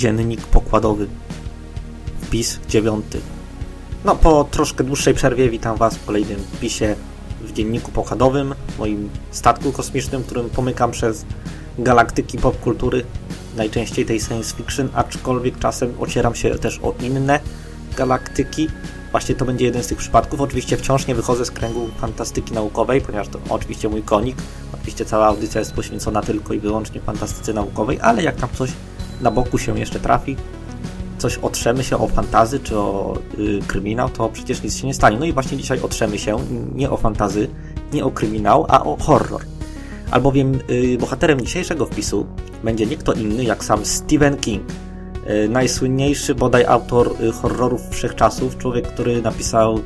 dziennik pokładowy. Wpis dziewiąty. No, po troszkę dłuższej przerwie witam Was w kolejnym wpisie w dzienniku pokładowym, moim statku kosmicznym, którym pomykam przez galaktyki popkultury, najczęściej tej science fiction, aczkolwiek czasem ocieram się też o inne galaktyki. Właśnie to będzie jeden z tych przypadków. Oczywiście wciąż nie wychodzę z kręgu fantastyki naukowej, ponieważ to oczywiście mój konik. Oczywiście cała audycja jest poświęcona tylko i wyłącznie fantastyce naukowej, ale jak tam coś na boku się jeszcze trafi, coś otrzemy się o fantazy czy o y, kryminał, to przecież nic się nie stanie. No i właśnie dzisiaj otrzemy się nie o fantazy, nie o kryminał, a o horror. Albowiem y, bohaterem dzisiejszego wpisu będzie nie kto inny jak sam Stephen King. Y, najsłynniejszy bodaj autor y, horrorów wszechczasów, człowiek, który napisał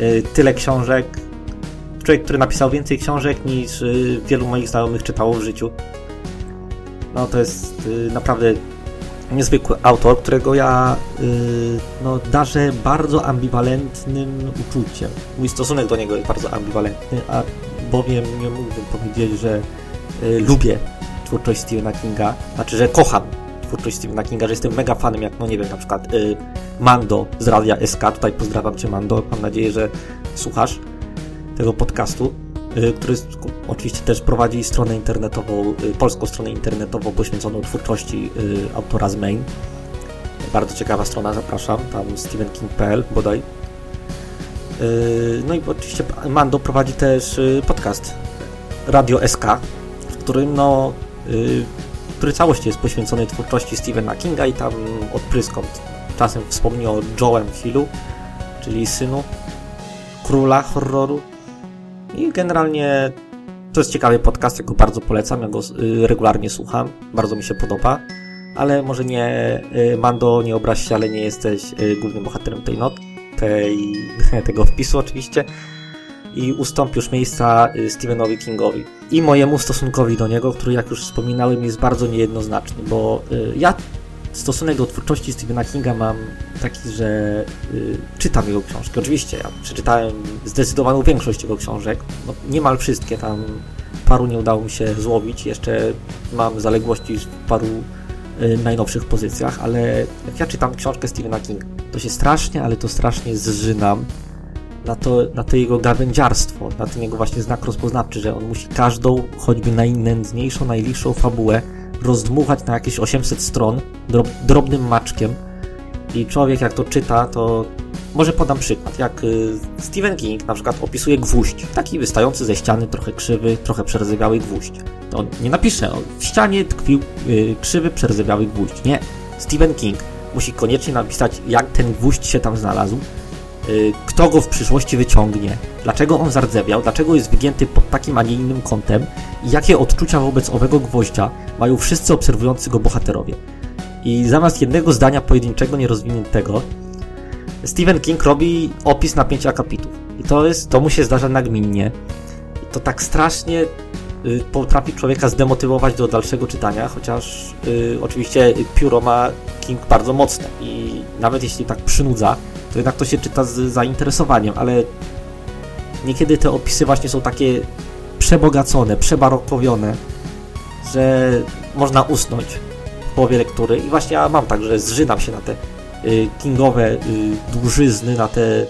y, tyle książek, człowiek, który napisał więcej książek niż wielu moich znajomych czytało w życiu. No to jest y, naprawdę niezwykły autor, którego ja yy, no, darzę bardzo ambiwalentnym uczuciem. Mój stosunek do niego jest bardzo ambiwalentny, a bowiem nie mógłbym powiedzieć, że yy, lubię twórczość Stephena Kinga, znaczy, że kocham twórczość Stephena Kinga, że jestem mega fanem, jak, no nie wiem, na przykład yy, Mando z Radia SK, tutaj pozdrawiam Cię Mando, mam nadzieję, że słuchasz tego podcastu który oczywiście też prowadzi stronę internetową, polską stronę internetową poświęconą twórczości autora z Maine. Bardzo ciekawa strona, zapraszam, tam stephenking.pl bodaj. No i oczywiście Mando prowadzi też podcast Radio SK, w którym no, który całości jest poświęcony twórczości Stephena Kinga i tam odpryskom czasem wspomni o Joe'em Hillu, czyli synu króla horroru, i generalnie to jest ciekawy podcast, ja go bardzo polecam, ja go y, regularnie słucham, bardzo mi się podoba. Ale może nie, y, Mando, nie obraź się, ale nie jesteś y, głównym bohaterem tej not, tej, tego wpisu oczywiście. I ustąp już miejsca Stephenowi Kingowi. I mojemu stosunkowi do niego, który jak już wspominałem jest bardzo niejednoznaczny, bo ja stosunek do twórczości Stephena Kinga mam taki, że y, czytam jego książki. Oczywiście, ja przeczytałem zdecydowaną większość jego książek, no, niemal wszystkie, tam paru nie udało mi się złowić, jeszcze mam zaległości w paru y, najnowszych pozycjach, ale jak ja czytam książkę Stephena Kinga, to się strasznie, ale to strasznie zżynam na to, na to jego gawędziarstwo, na ten jego właśnie znak rozpoznawczy, że on musi każdą, choćby najnędzniejszą, najliższą fabułę rozdmuchać na jakieś 800 stron drob, drobnym maczkiem i człowiek jak to czyta, to może podam przykład, jak y, Stephen King na przykład opisuje gwóźdź, taki wystający ze ściany, trochę krzywy, trochę przerzewiały gwóźdź. To on nie napisze, on w ścianie tkwił y, krzywy, przerzewiały gwóźdź. Nie. Stephen King musi koniecznie napisać, jak ten gwóźdź się tam znalazł, y, kto go w przyszłości wyciągnie, dlaczego on zardzewiał, dlaczego jest wygięty pod takim, a nie innym kątem i jakie odczucia wobec owego gwoździa mają wszyscy obserwujący go bohaterowie. I zamiast jednego zdania pojedynczego, nierozwiniętego, Stephen King robi opis napięcia akapitów. I to jest, to mu się zdarza nagminnie. I to tak strasznie y, potrafi człowieka zdemotywować do dalszego czytania, chociaż y, oczywiście pióro ma King bardzo mocne i nawet jeśli tak przynudza, to jednak to się czyta z zainteresowaniem, ale niekiedy te opisy właśnie są takie przebogacone, przebarokowione, że można usnąć w połowie lektury i właśnie ja mam tak, że zżynam się na te y, kingowe y, dłużyzny, na te y,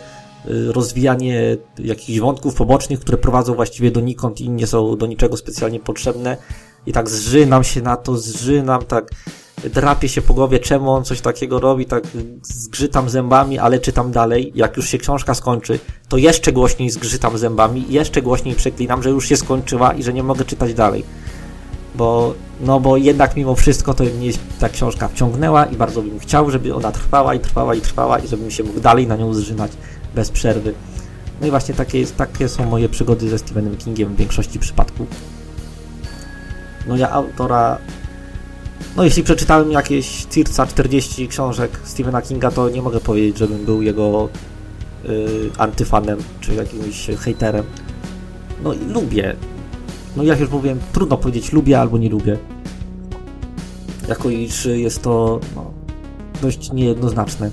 rozwijanie jakichś wątków pobocznych, które prowadzą właściwie donikąd i nie są do niczego specjalnie potrzebne i tak zżynam się na to, zżynam, tak drapię się po głowie, czemu on coś takiego robi, tak zgrzytam zębami, ale czytam dalej. Jak już się książka skończy, to jeszcze głośniej zgrzytam zębami, jeszcze głośniej przeklinam, że już się skończyła i że nie mogę czytać dalej. Bo, no bo jednak mimo wszystko to mnie ta książka wciągnęła i bardzo bym chciał, żeby ona trwała i trwała i trwała i żebym się mógł dalej na nią zżynać bez przerwy. No i właśnie takie, jest, takie są moje przygody ze Stephenem Kingiem w większości przypadków. No ja autora no jeśli przeczytałem jakieś circa 40 książek Stephena Kinga, to nie mogę powiedzieć, żebym był jego y, antyfanem, czy jakimś hejterem. No i lubię. No jak już mówiłem, trudno powiedzieć lubię albo nie lubię. Jako iż jest to no, dość niejednoznaczne.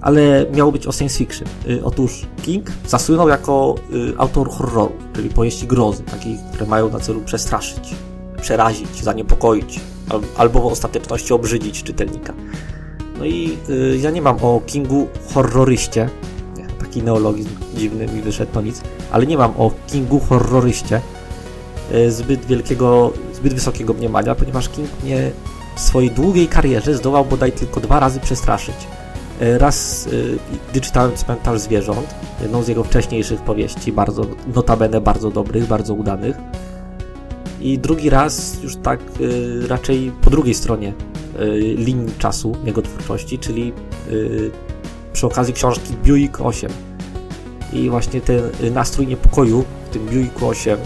Ale miało być o science fiction. Y, otóż King zasłynął jako y, autor horroru, czyli powieści grozy, takich, które mają na celu przestraszyć, przerazić, zaniepokoić, albo w ostateczności obrzydzić czytelnika. No i y, ja nie mam o Kingu horroryście, taki neologizm dziwny mi wyszedł, to nic, ale nie mam o Kingu horroryście zbyt wielkiego, zbyt wysokiego mniemania, ponieważ King mnie w swojej długiej karierze zdołał bodaj tylko dwa razy przestraszyć. Y, raz, y, gdy czytałem Cmentarz Zwierząt, jedną z jego wcześniejszych powieści, bardzo, notabene bardzo dobrych, bardzo udanych. I drugi raz już tak raczej po drugiej stronie linii czasu jego twórczości, czyli przy okazji książki Buick 8. I właśnie ten nastrój niepokoju w tym Buick 8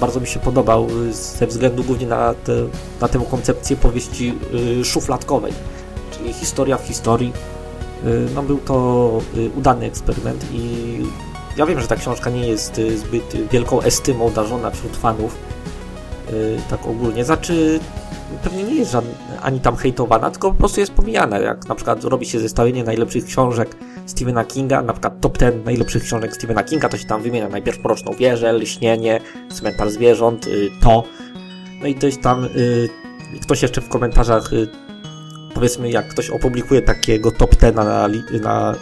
bardzo mi się podobał ze względu głównie na, te, na tę koncepcję powieści szufladkowej, czyli historia w historii, Y, no był to y, udany eksperyment i ja wiem, że ta książka nie jest y, zbyt wielką estymą darzona wśród fanów, tak ogólnie. Znaczy, pewnie nie jest ani tam hejtowana, tylko po prostu jest pomijana. Jak na przykład robi się zestawienie najlepszych książek Stephena Kinga, na przykład top 10 najlepszych książek Stephena Kinga, to się tam wymienia najpierw Mroczną Wieżę, Lśnienie, Cmentarz Zwierząt, to. No i coś tam, ktoś jeszcze w komentarzach powiedzmy, jak ktoś opublikuje takiego top 10 na, na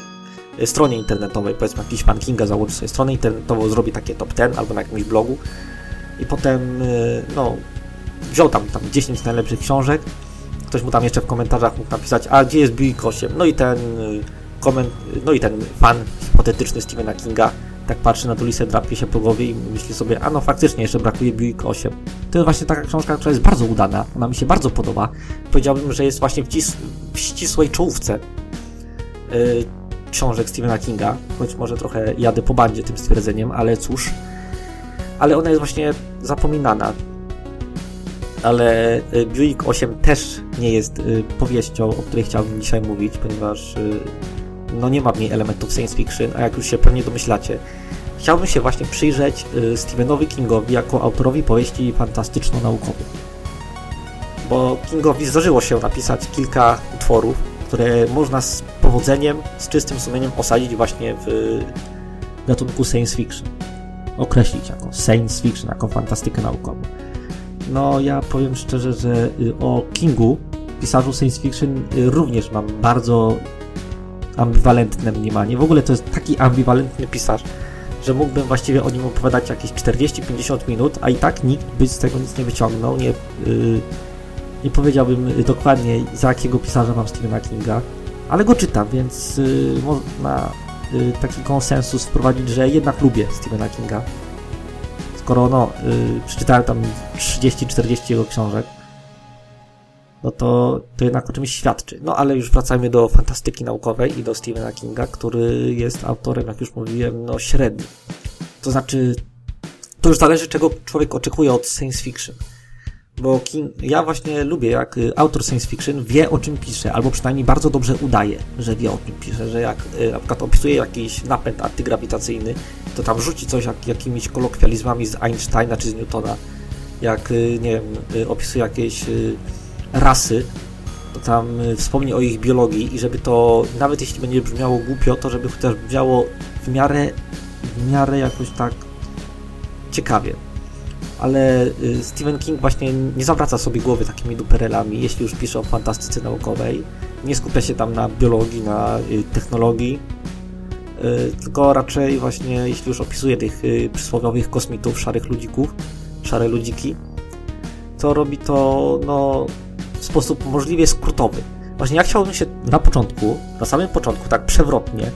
stronie internetowej, powiedzmy jakiś pan Kinga założy sobie stronę internetową, zrobi takie top 10 albo na jakimś blogu i potem y, no, wziął tam, tam 10 najlepszych książek, ktoś mu tam jeszcze w komentarzach mógł napisać, a gdzie jest Buick 8? No i ten y, koment, no i ten fan hipotetyczny Stephena Kinga tak patrzy na Tulisę, drapie się po głowie i myśli sobie, a no faktycznie jeszcze brakuje Buick 8. To jest właśnie taka książka, która jest bardzo udana, ona mi się bardzo podoba. Powiedziałbym, że jest właśnie w, cis w ścisłej czołówce yy, książek Stephena Kinga, choć może trochę jadę po bandzie tym stwierdzeniem, ale cóż. Ale ona jest właśnie zapominana. Ale y, Buick 8 też nie jest y, powieścią, o której chciałbym dzisiaj mówić, ponieważ y, no nie ma w niej elementów science fiction, a jak już się pewnie domyślacie, chciałbym się właśnie przyjrzeć Stephenowi Kingowi jako autorowi powieści fantastyczno-naukowych. Bo Kingowi zdarzyło się napisać kilka utworów, które można z powodzeniem, z czystym sumieniem osadzić właśnie w gatunku science fiction. Określić jako science fiction, jako fantastykę naukową. No ja powiem szczerze, że y, o Kingu, pisarzu science fiction, y, również mam bardzo ambiwalentne mniemanie. W ogóle to jest taki ambiwalentny pisarz, że mógłbym właściwie o nim opowiadać jakieś 40-50 minut, a i tak nikt by z tego nic nie wyciągnął, nie, yy, nie powiedziałbym dokładnie za jakiego pisarza mam Stephena Kinga, ale go czytam, więc yy, można yy, taki konsensus wprowadzić, że jednak lubię Stephena Kinga. Skoro no, przeczytałem tam 30-40 jego książek, no to, to jednak o czymś świadczy. No ale już wracajmy do fantastyki naukowej i do Stephena Kinga, który jest autorem, jak już mówiłem, no średni. To znaczy, to już zależy, czego człowiek oczekuje od science fiction. Bo King, ja właśnie lubię, jak y, autor science fiction wie, o czym pisze, albo przynajmniej bardzo dobrze udaje, że wie, o czym pisze, że jak y, na przykład opisuje jakiś napęd antygrawitacyjny, to tam rzuci coś jak, jakimiś kolokwializmami z Einsteina czy z Newtona, jak, y, nie wiem, opisuje jakieś rasy, to tam wspomni o ich biologii i żeby to, nawet jeśli będzie brzmiało głupio, to żeby chociaż brzmiało w miarę, w miarę jakoś tak ciekawie. Ale y, Stephen King właśnie nie zawraca sobie głowy takimi duperelami, jeśli już pisze o fantastyce naukowej. Nie skupia się tam na biologii, na y, technologii, tylko raczej właśnie, jeśli już opisuje tych przysłowiowych kosmitów, szarych ludzików, szare ludziki, to robi to, no, w sposób możliwie skrótowy. Właśnie ja chciałbym się na początku, na samym początku, tak przewrotnie,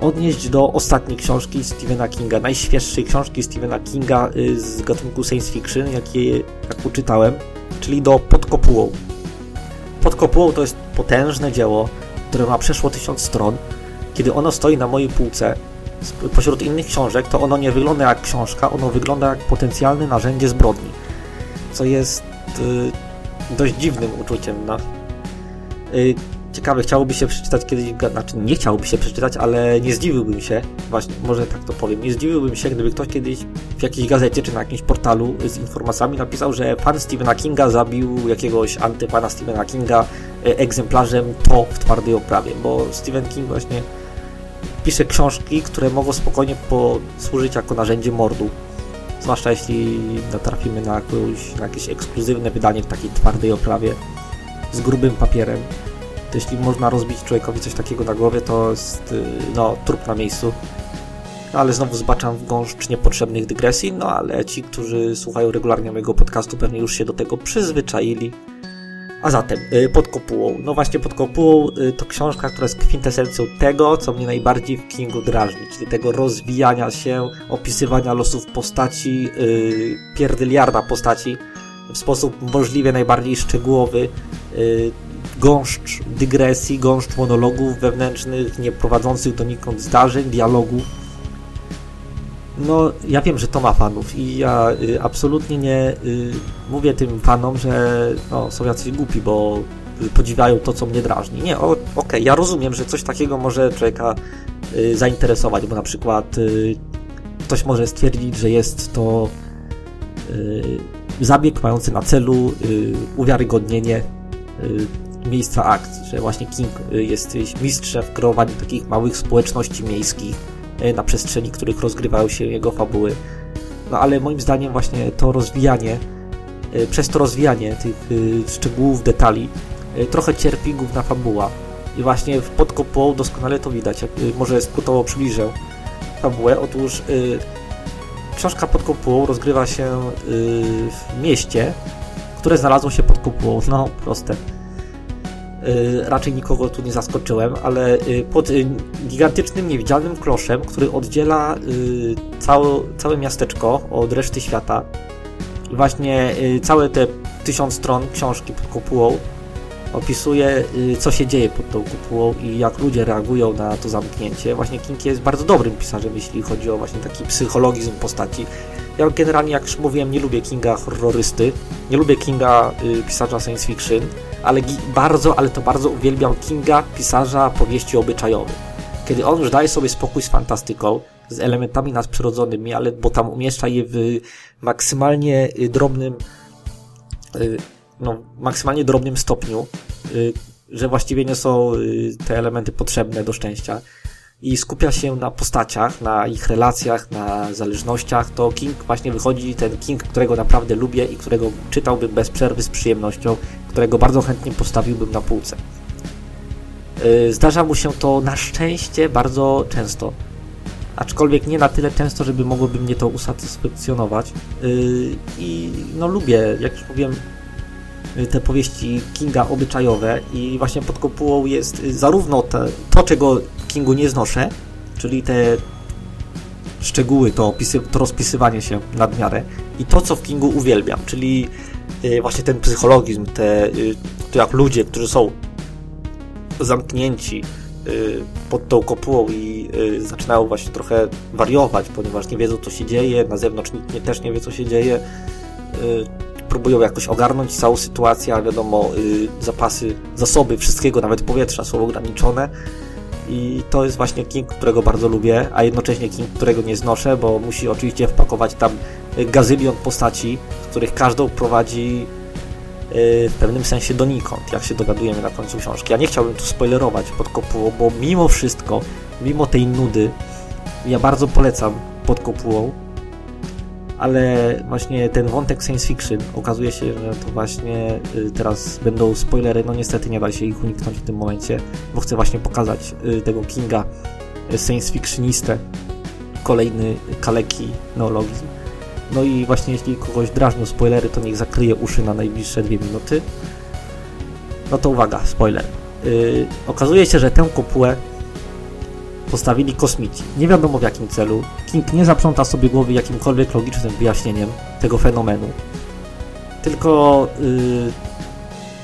odnieść do ostatniej książki Stephena Kinga, najświeższej książki Stephena Kinga y, z gatunku science fiction, jakie, jak uczytałem, czyli do Pod kopułą. Pod kopułą to jest potężne dzieło, które ma przeszło tysiąc stron. Kiedy ono stoi na mojej półce, pośród innych książek, to ono nie wygląda jak książka, ono wygląda jak potencjalne narzędzie zbrodni. Co jest y, dość dziwnym uczuciem. No. Y, ciekawe, chciałoby się przeczytać kiedyś, znaczy nie chciałoby się przeczytać, ale nie zdziwiłbym się, właśnie, może tak to powiem, nie zdziwiłbym się, gdyby ktoś kiedyś w jakiejś gazecie czy na jakimś portalu z informacjami napisał, że pan Stephena Kinga zabił jakiegoś antypana Stephena Kinga e, egzemplarzem to w twardej oprawie, bo Stephen King właśnie pisze książki, które mogą spokojnie posłużyć jako narzędzie mordu zwłaszcza jeśli natrafimy na, jakąś, na jakieś ekskluzywne wydanie w takiej twardej oprawie. z grubym papierem. To jeśli można rozbić człowiekowi coś takiego na głowie, to jest y, no, trup na miejscu. Ale znowu zbaczam w gąszcz niepotrzebnych dygresji, no ale ci, którzy słuchają regularnie mojego podcastu, pewnie już się do tego przyzwyczaili. A zatem, y, pod kopułą. No właśnie, pod kopułą y, to książka, która jest kwintesencją tego, co mnie najbardziej w Kingu drażni, czyli tego rozwijania się, opisywania losów postaci, yy, pierdyliarda postaci w sposób możliwie najbardziej szczegółowy, yy, gąszcz dygresji, gąszcz monologów wewnętrznych, nie prowadzących donikąd zdarzeń, dialogów. No, ja wiem, że to ma fanów i ja y, absolutnie nie y, mówię tym fanom, że no, są jacyś głupi, bo y, podziwiają to, co mnie drażni. Nie, okej, okay, ja rozumiem, że coś takiego może człowieka y, zainteresować, bo na przykład y, ktoś może stwierdzić, że jest to y, zabieg mający na celu uwiarygodnienie miejsca akcji, że właśnie King jest mistrzem w kreowaniu takich małych społeczności miejskich, E, na przestrzeni których rozgrywają się jego fabuły. No ale moim zdaniem właśnie to rozwijanie, e, przez to rozwijanie tych szczegółów, detali, trochę cierpi główna fabuła. I właśnie w podkopułą doskonale to widać. Jak, może skrótowo przybliżę fabułę. Otóż książka pod kopułą rozgrywa się w mieście, które znalazło się pod kopułą. No, proste. Y, raczej nikogo tu nie zaskoczyłem, ale y, pod y, gigantycznym, niewidzialnym kloszem, który oddziela całe, całe miasteczko od reszty świata i właśnie całe te tysiąc stron książki pod kopułą opisuje, co się dzieje pod tą kopułą i jak ludzie reagują na to zamknięcie. Właśnie King jest bardzo dobrym pisarzem, jeśli chodzi o właśnie taki psychologizm postaci. Ja generalnie, jak już mówiłem, nie lubię Kinga horrorysty, nie lubię Kinga pisarza science fiction, ale bardzo, ale to bardzo uwielbiam Kinga, pisarza powieści obyczajowych. Kiedy on już daje sobie spokój z fantastyką, z elementami nadprzyrodzonymi, ale bo tam umieszcza je w maksymalnie y, drobnym, y, no, maksymalnie drobnym stopniu, y, że właściwie nie są te elementy potrzebne do szczęścia i skupia się na postaciach, na ich relacjach, na zależnościach, to King właśnie wychodzi ten King, którego naprawdę lubię i którego czytałbym bez przerwy z przyjemnością, którego bardzo chętnie postawiłbym na półce. Y, zdarza mu się to na szczęście bardzo często. Aczkolwiek nie na tyle często, żeby mogłoby mnie to usatysfakcjonować. Y, I no lubię, jak już mówiłem, y, te powieści Kinga obyczajowe i właśnie pod kopułą jest zarówno te, to, czego Kingu nie znoszę, czyli te szczegóły, to, opisy, to rozpisywanie się nad miarę i to, co w Kingu uwielbiam, czyli y, właśnie ten psychologizm, te, y, to jak ludzie, którzy są zamknięci y, pod tą kopułą i zaczynają właśnie trochę wariować, ponieważ nie wiedzą, co się dzieje, na zewnątrz nie, też nie wie, co się dzieje, próbują jakoś ogarnąć całą sytuację, a wiadomo, zapasy, zasoby wszystkiego, nawet powietrza są ograniczone, i to jest właśnie King, którego bardzo lubię, a jednocześnie King, którego nie znoszę, bo musi oczywiście wpakować tam gazylion postaci, z których każdą prowadzi y, w pewnym sensie donikąd, jak się dowiadujemy na końcu książki. Ja nie chciałbym tu spoilerować pod kopułą, bo mimo wszystko, mimo tej nudy, ja bardzo polecam pod kopułą, ale właśnie ten wątek science fiction okazuje się, że to właśnie y, teraz będą spoilery, no niestety nie da się ich uniknąć w tym momencie, bo chcę właśnie pokazać y, tego Kinga, y, science fictionistę, kolejny kaleki neologizm. No i właśnie jeśli kogoś drażnią spoilery, to niech zakryje uszy na najbliższe dwie minuty. No to uwaga, spoiler. Yy, okazuje się, że tę kopułę postawili kosmici. Nie wiadomo w jakim celu. King nie zaprząta sobie głowy jakimkolwiek logicznym wyjaśnieniem tego fenomenu. Tylko yy,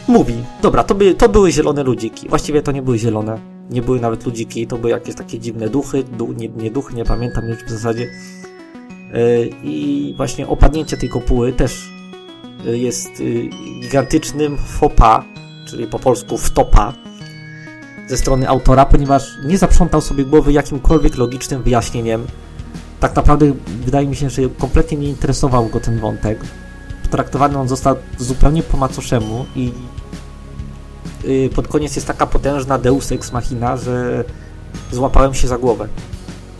mówi, dobra, to, by, to były zielone ludziki. Właściwie to nie były zielone. Nie były nawet ludziki, to były jakieś takie dziwne duchy, du, nie, nie duchy, nie pamiętam już w zasadzie. Yy, I właśnie opadnięcie tej kopuły też yy, jest yy, gigantycznym fopa, czyli po polsku wtopa, ze strony autora, ponieważ nie zaprzątał sobie głowy jakimkolwiek logicznym wyjaśnieniem. Tak naprawdę wydaje mi się, że kompletnie nie interesował go ten wątek. Traktowany on został zupełnie po macoszemu i y, pod koniec jest taka potężna deus ex machina, że złapałem się za głowę.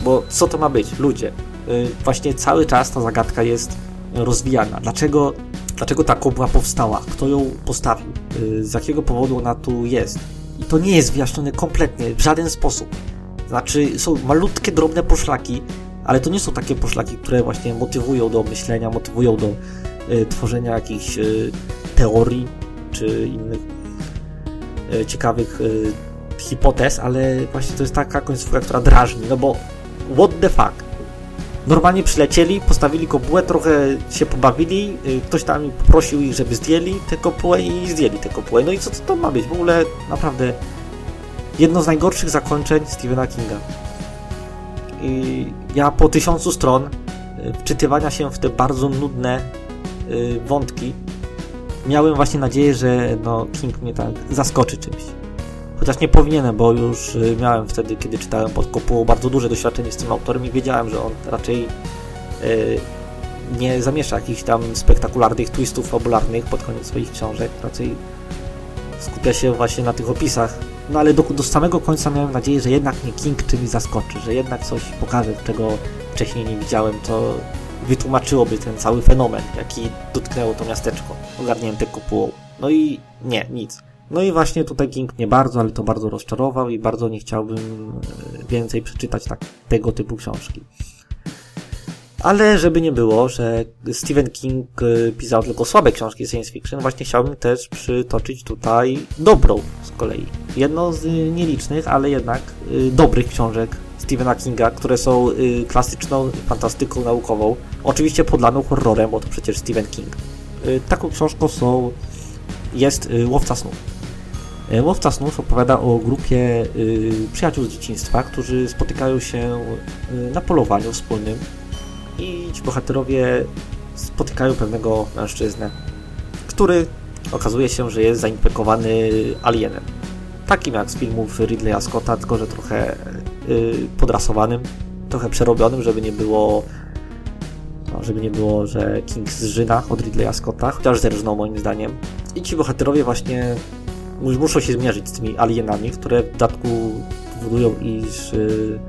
Bo co to ma być? Ludzie. Y, właśnie cały czas ta zagadka jest rozwijana. Dlaczego dlaczego ta kobła powstała, kto ją postawił, y, z jakiego powodu ona tu jest. I to nie jest wyjaśnione kompletnie, w żaden sposób. Znaczy, są malutkie, drobne poszlaki, ale to nie są takie poszlaki, które właśnie motywują do myślenia, motywują do y, tworzenia jakichś y, teorii czy innych y, ciekawych hipotez, ale właśnie to jest taka końcówka, która drażni, no bo what the fuck? Normalnie przylecieli, postawili kopułę, trochę się pobawili, y, ktoś tam poprosił ich, żeby zdjęli tę kopułę i zdjęli tę kopułę. No i co to ma być? W ogóle naprawdę jedno z najgorszych zakończeń Stephena Kinga. I ja po tysiącu stron y, wczytywania się w te bardzo nudne y, wątki miałem właśnie nadzieję, że no, King mnie tak zaskoczy czymś. Chociaż nie powinienem, bo już y, miałem wtedy, kiedy czytałem pod kopułą, bardzo duże doświadczenie z tym autorem i wiedziałem, że on raczej yy, nie zamiesza jakichś tam spektakularnych twistów fabularnych pod koniec swoich książek. Raczej skupia się właśnie na tych opisach. No ale do, do samego końca miałem nadzieję, że jednak mnie King czymś zaskoczy, że jednak coś pokaże, czego wcześniej nie widziałem, co wytłumaczyłoby ten cały fenomen, jaki dotknęło to miasteczko ogarnięte kopułą. No i nie, nic. No i właśnie tutaj King mnie bardzo, ale to bardzo rozczarował i bardzo nie chciałbym e, więcej przeczytać tak, tego typu książki. Ale żeby nie było, że Stephen King e, pisał tylko słabe książki science fiction, właśnie chciałbym też przytoczyć tutaj dobrą z kolei. Jedną z nielicznych, ale jednak e, dobrych książek Stephena Kinga, które są klasyczną fantastyką naukową, oczywiście podlaną horrorem, bo to przecież Stephen King. Taką książką są jest Łowca Snów. E, Łowca Snów opowiada o grupie y, przyjaciół z dzieciństwa, którzy spotykają się y, na polowaniu wspólnym i ci bohaterowie spotykają pewnego mężczyznę, który okazuje się, że jest zainfekowany alienem. Takim jak z filmów Ridleya Scotta, tylko że trochę y, podrasowanym, trochę przerobionym, żeby nie było no, żeby nie było, że King zżyna od Ridleya Scotta, chociaż zerżnął moim zdaniem. I ci bohaterowie właśnie muszą się zmierzyć z tymi alienami, które w dodatku powodują, iż y,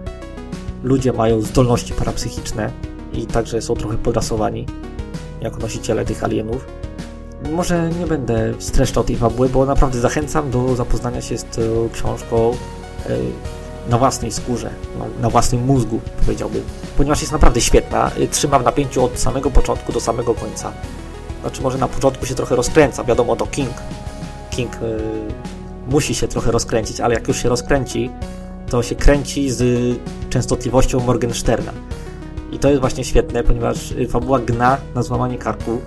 ludzie mają zdolności parapsychiczne i także są trochę podrasowani jako nosiciele tych alienów. Może nie będę streszczał tej fabuły, bo naprawdę zachęcam do zapoznania się z tą książką y, na własnej skórze, na własnym mózgu, powiedziałbym. Ponieważ jest naprawdę świetna. Y, Trzymam w napięciu od samego początku do samego końca. Znaczy, może na początku się trochę rozkręca, wiadomo, to King, King y, musi się trochę rozkręcić, ale jak już się rozkręci, to się kręci z częstotliwością Morgensterna. I to jest właśnie świetne, ponieważ y, fabuła gna na złamanie karku.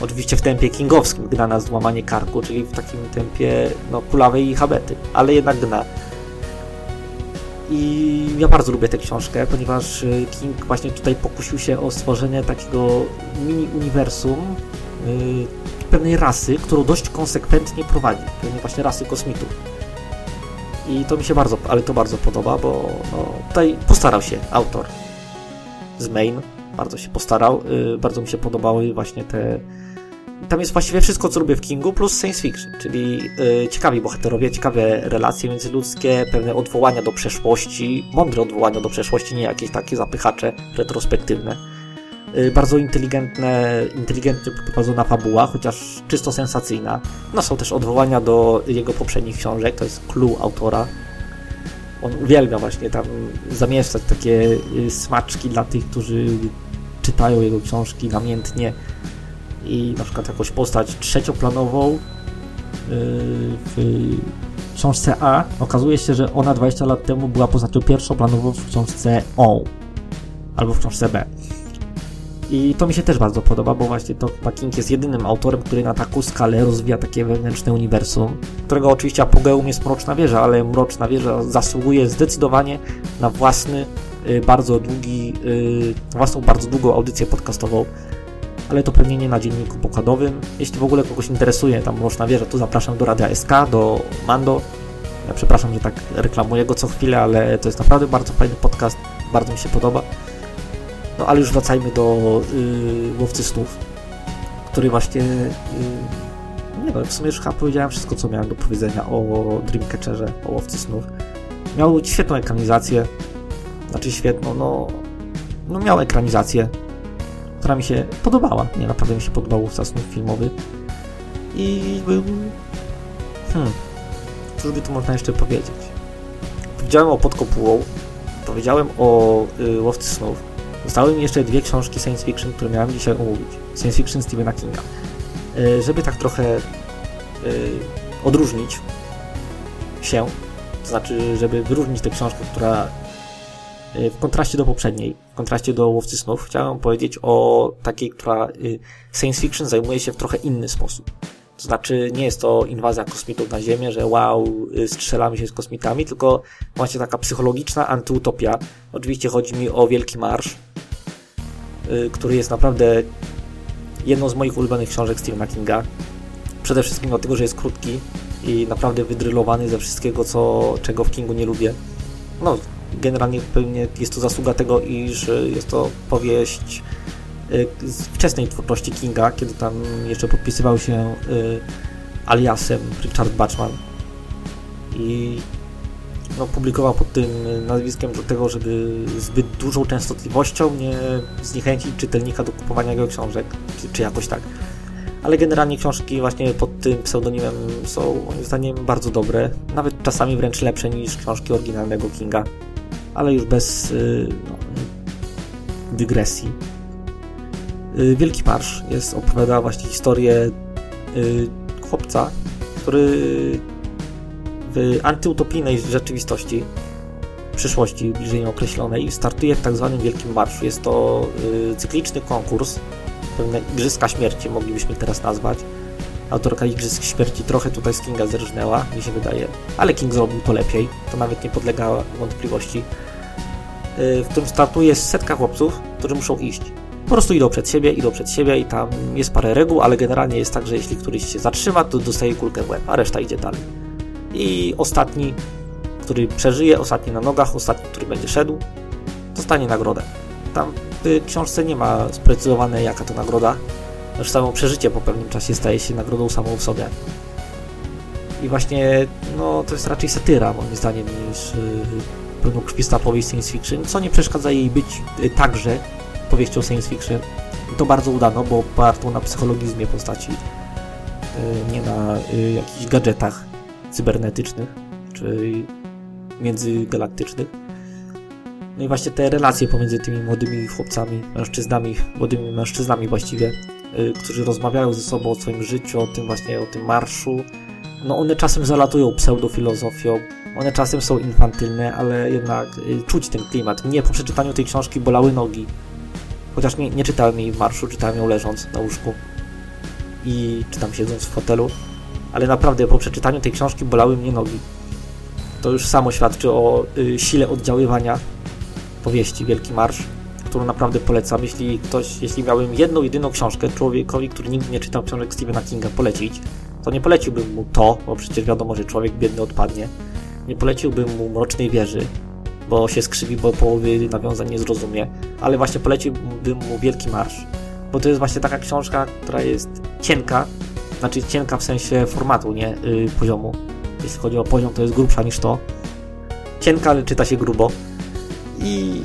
Oczywiście w tempie kingowskim gna na złamanie karku, czyli w takim tempie no, kulawej i habety, ale jednak gna. I ja bardzo lubię tę książkę, ponieważ y, King właśnie tutaj pokusił się o stworzenie takiego mini-uniwersum, pewnej rasy, którą dość konsekwentnie prowadzi, pewnej właśnie rasy kosmitów. I to mi się bardzo, ale to bardzo podoba, bo no, tutaj postarał się autor z Main, bardzo się postarał, yy, bardzo mi się podobały właśnie te tam jest właściwie wszystko, co lubię w Kingu, plus science fiction, czyli yy, ciekawi bohaterowie, ciekawe relacje międzyludzkie, pewne odwołania do przeszłości, mądre odwołania do przeszłości, nie jakieś takie zapychacze retrospektywne. Y, bardzo inteligentne, inteligentnie poprowadzona fabuła, chociaż czysto sensacyjna. No są też odwołania do jego poprzednich książek, to jest clue autora. On uwielbia właśnie tam zamieszczać takie y, smaczki dla tych, którzy czytają jego książki namiętnie i na przykład jakąś postać trzecioplanową y, w książce A okazuje się, że ona 20 lat temu była postacią pierwszoplanową w książce O albo w książce B. I to mi się też bardzo podoba, bo właśnie to King jest jedynym autorem, który na taką skalę rozwija takie wewnętrzne uniwersum, którego oczywiście apogeum jest Mroczna Wieża, ale Mroczna Wieża zasługuje zdecydowanie na własny, y, bardzo długi, y, własną bardzo długą audycję podcastową, ale to pewnie nie na dzienniku pokładowym. Jeśli w ogóle kogoś interesuje tam Mroczna Wieża, to zapraszam do Radia SK, do Mando. Ja przepraszam, że tak reklamuję go co chwilę, ale to jest naprawdę bardzo fajny podcast, bardzo mi się podoba. No ale już wracajmy do yy, Łowcy Snów, który właśnie... Yy, nie wiem, w sumie już chyba powiedziałem wszystko, co miałem do powiedzenia o Dreamcatcherze, o Łowcy Snów. Miał świetną ekranizację, znaczy świetną, no... No miał ekranizację. która mi się podobała. Nie, naprawdę mi się podobał łowca snów filmowy. I był... Hmm... Cóż by tu można jeszcze powiedzieć? Powiedziałem o Pod kopułą, powiedziałem o y, Łowcy snów. Zostały mi jeszcze dwie książki science fiction, które miałem dzisiaj omówić. Science fiction Stephena Kinga. Y, żeby tak trochę y, odróżnić się, to znaczy, żeby wyróżnić tę książkę, która y, w kontraście do poprzedniej, w kontraście do Łowcy Snów, chciałem powiedzieć o takiej, która science fiction zajmuje się w trochę inny sposób. To znaczy, nie jest to inwazja kosmitów na Ziemię, że wow, y, strzelamy się z kosmitami, tylko właśnie taka psychologiczna antyutopia. Oczywiście chodzi mi o Wielki Marsz, który jest naprawdę jedną z moich ulubionych książek Stephena Kinga. Przede wszystkim dlatego, że jest krótki i naprawdę wydrylowany ze wszystkiego, co, czego w Kingu nie lubię. No, generalnie pewnie jest to zasługa tego, iż jest to powieść y, z wczesnej twórczości Kinga, kiedy tam jeszcze podpisywał się y, aliasem Richard Bachman i no, publikował pod tym nazwiskiem do tego, żeby zbyt dużą częstotliwością nie zniechęcić czytelnika do kupowania jego książek, czy, czy jakoś tak ale generalnie książki właśnie pod tym pseudonimem są moim zdaniem bardzo dobre, nawet czasami wręcz lepsze niż książki oryginalnego Kinga, ale już bez yy, no, dygresji. Yy, Wielki Marsz jest, opowiada właśnie historię yy, chłopca, który w antyutopijnej rzeczywistości przyszłości bliżej nieokreślonej startuje w tak zwanym Wielkim Marszu. Jest to y, cykliczny konkurs pewne Igrzyska Śmierci moglibyśmy teraz nazwać. Autorka Igrzysk Śmierci trochę tutaj z Kinga zerżnęła, mi się wydaje, ale King zrobił to lepiej, to nawet nie podlega wątpliwości. Y, w którym startuje setka chłopców, którzy muszą iść. Po prostu idą przed siebie, idą przed siebie i tam jest parę reguł, ale generalnie jest tak, że jeśli któryś się zatrzyma, to dostaje kulkę w łeb, a reszta idzie dalej. I ostatni, który przeżyje, ostatni na nogach, ostatni, który będzie szedł, dostanie nagrodę. Tam w książce nie ma sprecyzowane jaka to nagroda. Już samo przeżycie po pewnym czasie staje się nagrodą samą w sobie. I właśnie, no, to jest raczej satyra, moim zdaniem, niż yy, pełnokrwista powieść science fiction, co nie przeszkadza jej być yy, także powieścią science fiction. I to bardzo udano, bo opartą na psychologizmie postaci, yy, nie na yy, jakichś gadżetach cybernetycznych, czy międzygalaktycznych. No i właśnie te relacje pomiędzy tymi młodymi chłopcami, mężczyznami, młodymi mężczyznami właściwie, yy, którzy rozmawiają ze sobą o swoim życiu, o tym właśnie, o tym marszu, no one czasem zalatują pseudofilozofią, one czasem są infantylne, ale jednak yy, czuć ten klimat. Mnie po przeczytaniu tej książki bolały nogi. Chociaż nie, nie czytałem jej w marszu, czytałem ją leżąc na łóżku i czytam siedząc w fotelu, ale naprawdę po przeczytaniu tej książki bolały mnie nogi. To już samo świadczy o y, sile oddziaływania powieści Wielki Marsz, którą naprawdę polecam. Jeśli ktoś, jeśli miałbym jedną, jedyną książkę człowiekowi, który nigdy nie czytał książek Stephena Kinga polecić, to nie poleciłbym mu to, bo przecież wiadomo, że człowiek biedny odpadnie. Nie poleciłbym mu Mrocznej Wieży, bo się skrzywi, bo połowy nawiązań nie zrozumie, ale właśnie poleciłbym mu Wielki Marsz, bo to jest właśnie taka książka, która jest cienka, znaczy cienka w sensie formatu, nie yy, poziomu. Jeśli chodzi o poziom, to jest grubsza niż to. Cienka, ale czyta się grubo i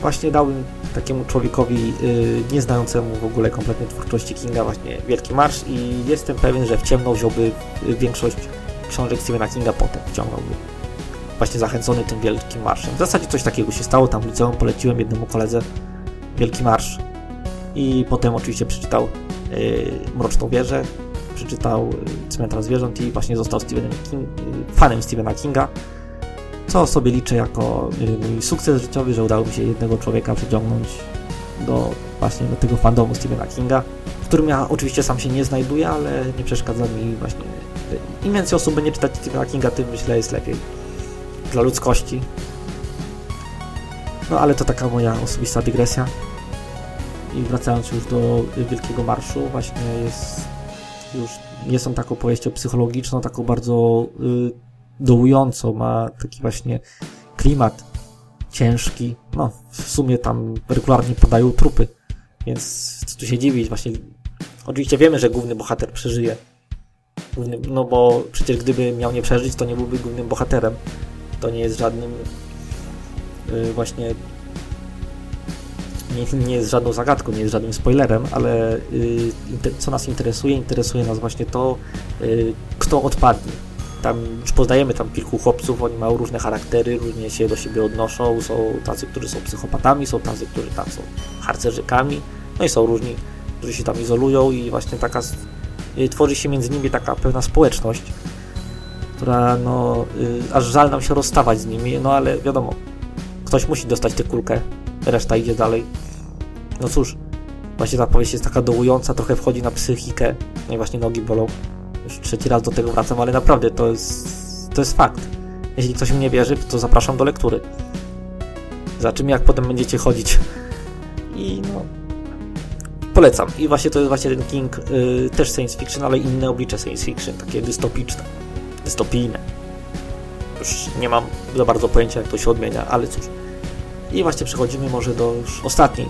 właśnie dałbym takiemu człowiekowi yy, nieznającemu w ogóle kompletnie twórczości Kinga właśnie Wielki Marsz i jestem pewien, że w ciemno wziąłby większość książek Stephena Kinga potem wciągnąłby. Właśnie zachęcony tym Wielkim Marszem. W zasadzie coś takiego się stało, tam w liceum poleciłem jednemu koledze Wielki Marsz i potem oczywiście przeczytał yy, Mroczną Wieżę, przeczytał Cmentarz Zwierząt i właśnie został Stephenem King, yy, fanem Stephena Kinga co sobie liczę jako y, mój sukces życiowy, że udało mi się jednego człowieka przyciągnąć do właśnie do tego fandomu Stephena Kinga, w którym ja oczywiście sam się nie znajduję, ale nie przeszkadza mi właśnie im więcej osób będzie czytać Stephena Kinga, tym myślę jest lepiej dla ludzkości. No ale to taka moja osobista dygresja. I wracając już do Wielkiego Marszu, właśnie jest już nie są taką powieścią psychologiczną, taką bardzo y, dołująco, ma taki właśnie klimat ciężki. No, w sumie tam regularnie padają trupy, więc co tu się dziwić, właśnie. Oczywiście wiemy, że główny bohater przeżyje. Główny, no bo przecież gdyby miał nie przeżyć, to nie byłby głównym bohaterem. To nie jest żadnym yy, właśnie nie, nie jest żadną zagadką, nie jest żadnym spoilerem, ale y, co nas interesuje? Interesuje nas właśnie to, y, kto odpadnie. Tam już poznajemy tam kilku chłopców, oni mają różne charaktery, różnie się do siebie odnoszą, są tacy, którzy są psychopatami, są tacy, którzy tam są harcerzykami, no i są różni, którzy się tam izolują i właśnie taka, y, tworzy się między nimi taka pewna społeczność, która no, y, aż żal nam się rozstawać z nimi, no ale wiadomo, ktoś musi dostać tę kulkę, reszta idzie dalej. No cóż, właśnie ta powieść jest taka dołująca, trochę wchodzi na psychikę, no i właśnie nogi bolą. Już trzeci raz do tego wracam, ale naprawdę to jest, to jest fakt. Jeśli ktoś mnie wierzy, to zapraszam do lektury. Zobaczymy, jak potem będziecie chodzić. I no, polecam. I właśnie to jest właśnie ten King, yy, też science fiction, ale inne oblicze science fiction, takie dystopiczne, dystopijne. Już nie mam za bardzo pojęcia, jak to się odmienia, ale cóż. I właśnie przechodzimy może do już ostatniej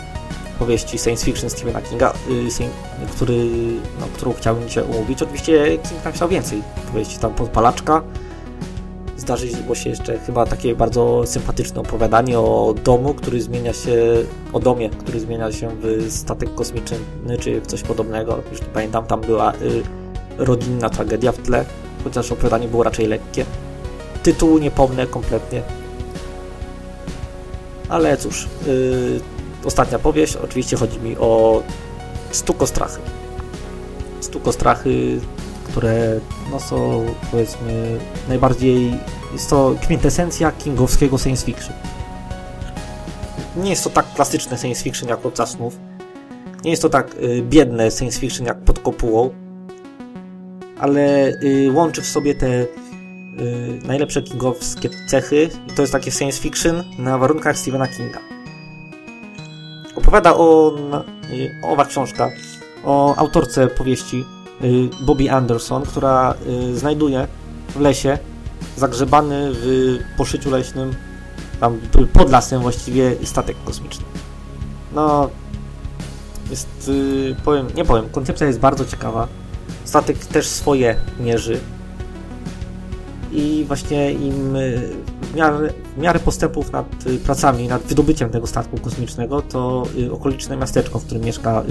powieści science fiction Stephena Kinga, y, który, no, którą chciałbym dzisiaj omówić. Oczywiście King napisał więcej powieści, tam Podpalaczka. Zdarzyło się jeszcze chyba takie bardzo sympatyczne opowiadanie o domu, który zmienia się, o domie, który zmienia się w statek kosmiczny, czy coś podobnego. Już nie pamiętam, tam była y, rodzinna tragedia w tle, chociaż opowiadanie było raczej lekkie. Tytułu nie pomnę kompletnie, ale cóż, yy, ostatnia powieść, oczywiście chodzi mi o stukostrachy. Stukostrachy, które no, są powiedzmy najbardziej, jest to kwintesencja kingowskiego science fiction. Nie jest to tak klasyczne science fiction jak od Snów. Nie jest to tak y, biedne science fiction jak pod kopułą, ale y, łączy w sobie te najlepsze kingowskie cechy i to jest takie science fiction na warunkach Stephena Kinga. Opowiada o, y, owa książka o autorce powieści y, Bobby Anderson, która znajduje w lesie zagrzebany w poszyciu leśnym tam pod lasem właściwie statek kosmiczny. No jest, powiem, nie powiem, koncepcja jest bardzo ciekawa. Statek też swoje mierzy, i właśnie im y, w miarę, w miarę postępów nad y, pracami, nad wydobyciem tego statku kosmicznego, to y, okoliczne miasteczko, w którym mieszka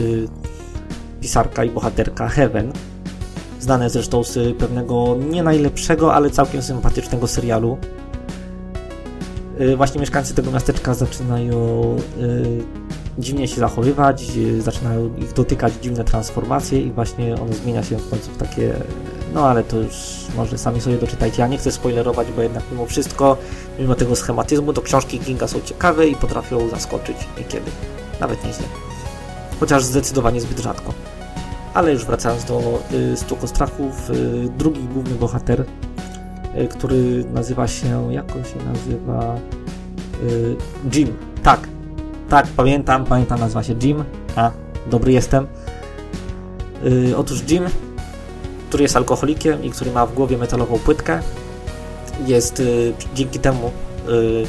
pisarka i bohaterka Heaven, znane zresztą z pewnego nie najlepszego, ale całkiem sympatycznego serialu. Właśnie mieszkańcy tego miasteczka zaczynają dziwnie się zachowywać, zaczynają ich dotykać dziwne transformacje i właśnie on zmienia się w końcu w takie no ale to już może sami sobie doczytajcie. Ja nie chcę spoilerować, bo jednak mimo wszystko, mimo tego schematyzmu, to książki Kinga są ciekawe i potrafią zaskoczyć niekiedy. Nawet nieźle. Chociaż zdecydowanie zbyt rzadko. Ale już wracając do y, Stuko Strachów, y, drugi główny bohater, y, który nazywa się, jak on się nazywa? Y, Jim. Tak, tak, pamiętam, pamiętam, nazywa się Jim. A, dobry jestem. Y, otóż Jim który jest alkoholikiem i który ma w głowie metalową płytkę, jest y, dzięki temu y,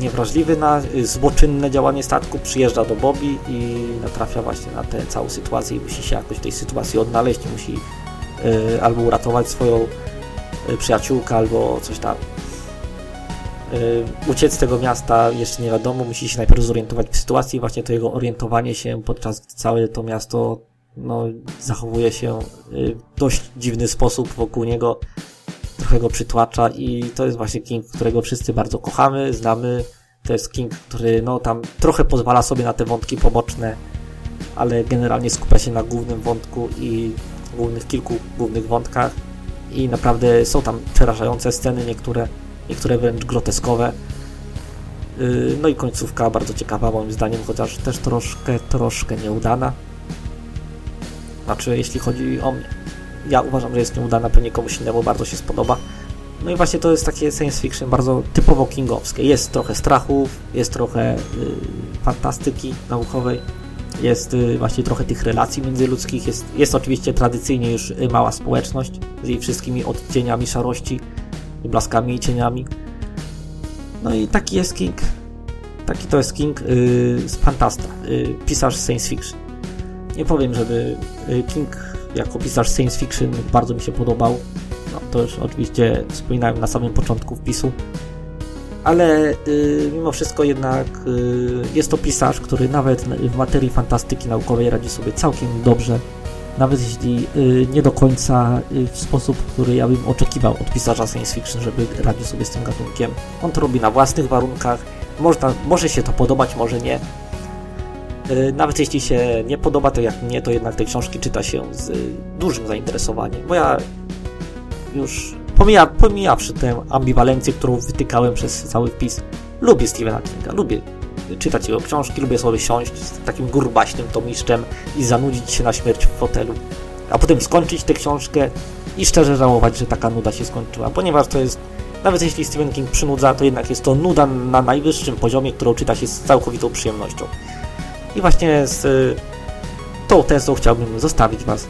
niewrażliwy na y, złoczynne działanie statku, przyjeżdża do Bobby i natrafia właśnie na tę całą sytuację i musi się jakoś w tej sytuacji odnaleźć, musi y, albo uratować swoją y, przyjaciółkę, albo coś tam. Y, uciec z tego miasta jeszcze nie wiadomo, musi się najpierw zorientować w sytuacji właśnie to jego orientowanie się podczas całe to miasto no, zachowuje się y, w dość dziwny sposób wokół niego, trochę go przytłacza i to jest właśnie King, którego wszyscy bardzo kochamy, znamy. To jest King, który no, tam trochę pozwala sobie na te wątki poboczne, ale generalnie skupia się na głównym wątku i głównych kilku głównych wątkach i naprawdę są tam przerażające sceny, niektóre, niektóre wręcz groteskowe. Y, no i końcówka bardzo ciekawa moim zdaniem, chociaż też troszkę, troszkę nieudana. Znaczy, jeśli chodzi o mnie. Ja uważam, że jest nieudana, pewnie komuś innemu bardzo się spodoba. No i właśnie to jest takie science fiction bardzo typowo kingowskie. Jest trochę strachów, jest trochę y, fantastyki naukowej, jest y, właśnie trochę tych relacji międzyludzkich, jest, jest oczywiście tradycyjnie już y, mała społeczność z jej wszystkimi odcieniami szarości, blaskami i cieniami. No i taki jest King. Taki to jest King y, z Fantasta, y, pisarz science fiction. Nie powiem, żeby y, King jako pisarz science fiction bardzo mi się podobał. No, to już oczywiście wspominałem na samym początku wpisu. ale y, mimo wszystko jednak y, jest to pisarz, który nawet w materii fantastyki naukowej radzi sobie całkiem dobrze. Nawet jeśli y, nie do końca y, w sposób, który ja bym oczekiwał od pisarza science fiction, żeby radził sobie z tym gatunkiem. On to robi na własnych warunkach. Można, może się to podobać, może nie. Y, nawet jeśli się nie podoba, to jak mnie, to jednak te książki czyta się z dużym zainteresowaniem, bo ja już pomija, pomijawszy tę ambiwalencję, którą wytykałem przez cały wpis, lubię Stephena Kinga, lubię czytać jego książki, lubię sobie siąść z takim gurbaśnym tomiszczem i zanudzić się na śmierć w fotelu, a potem skończyć tę książkę i szczerze żałować, że taka nuda się skończyła, ponieważ to jest, nawet jeśli Stephen King przynudza, to jednak jest to nuda na najwyższym poziomie, którą czyta się z całkowitą przyjemnością. I właśnie z y, tą tezą chciałbym zostawić Was.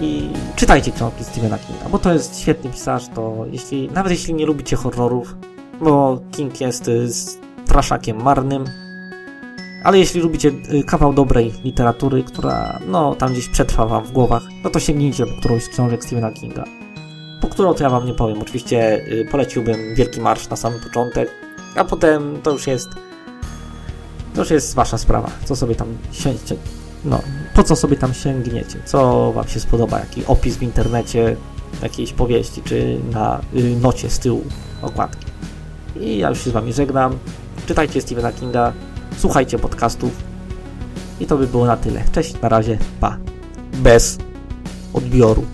I czytajcie książki Stephena Kinga, bo to jest świetny pisarz, to jeśli, nawet jeśli nie lubicie horrorów, bo King jest y, straszakiem marnym, ale jeśli lubicie y, kawał dobrej literatury, która no tam gdzieś przetrwa wam w głowach, no to sięgnijcie po którąś z książek Stephena Kinga. Po którą to ja wam nie powiem. Oczywiście poleciłbym Wielki Marsz na samym początek, a potem to już jest to już jest wasza sprawa, co sobie tam sięgniecie, no, po co sobie tam sięgniecie, co wam się spodoba, jaki opis w internecie, jakiejś powieści, czy na y, nocie z tyłu okładki. I ja już się z wami żegnam. Czytajcie Stephena Kinga, słuchajcie podcastów i to by było na tyle. Cześć, na razie, pa. Bez odbioru.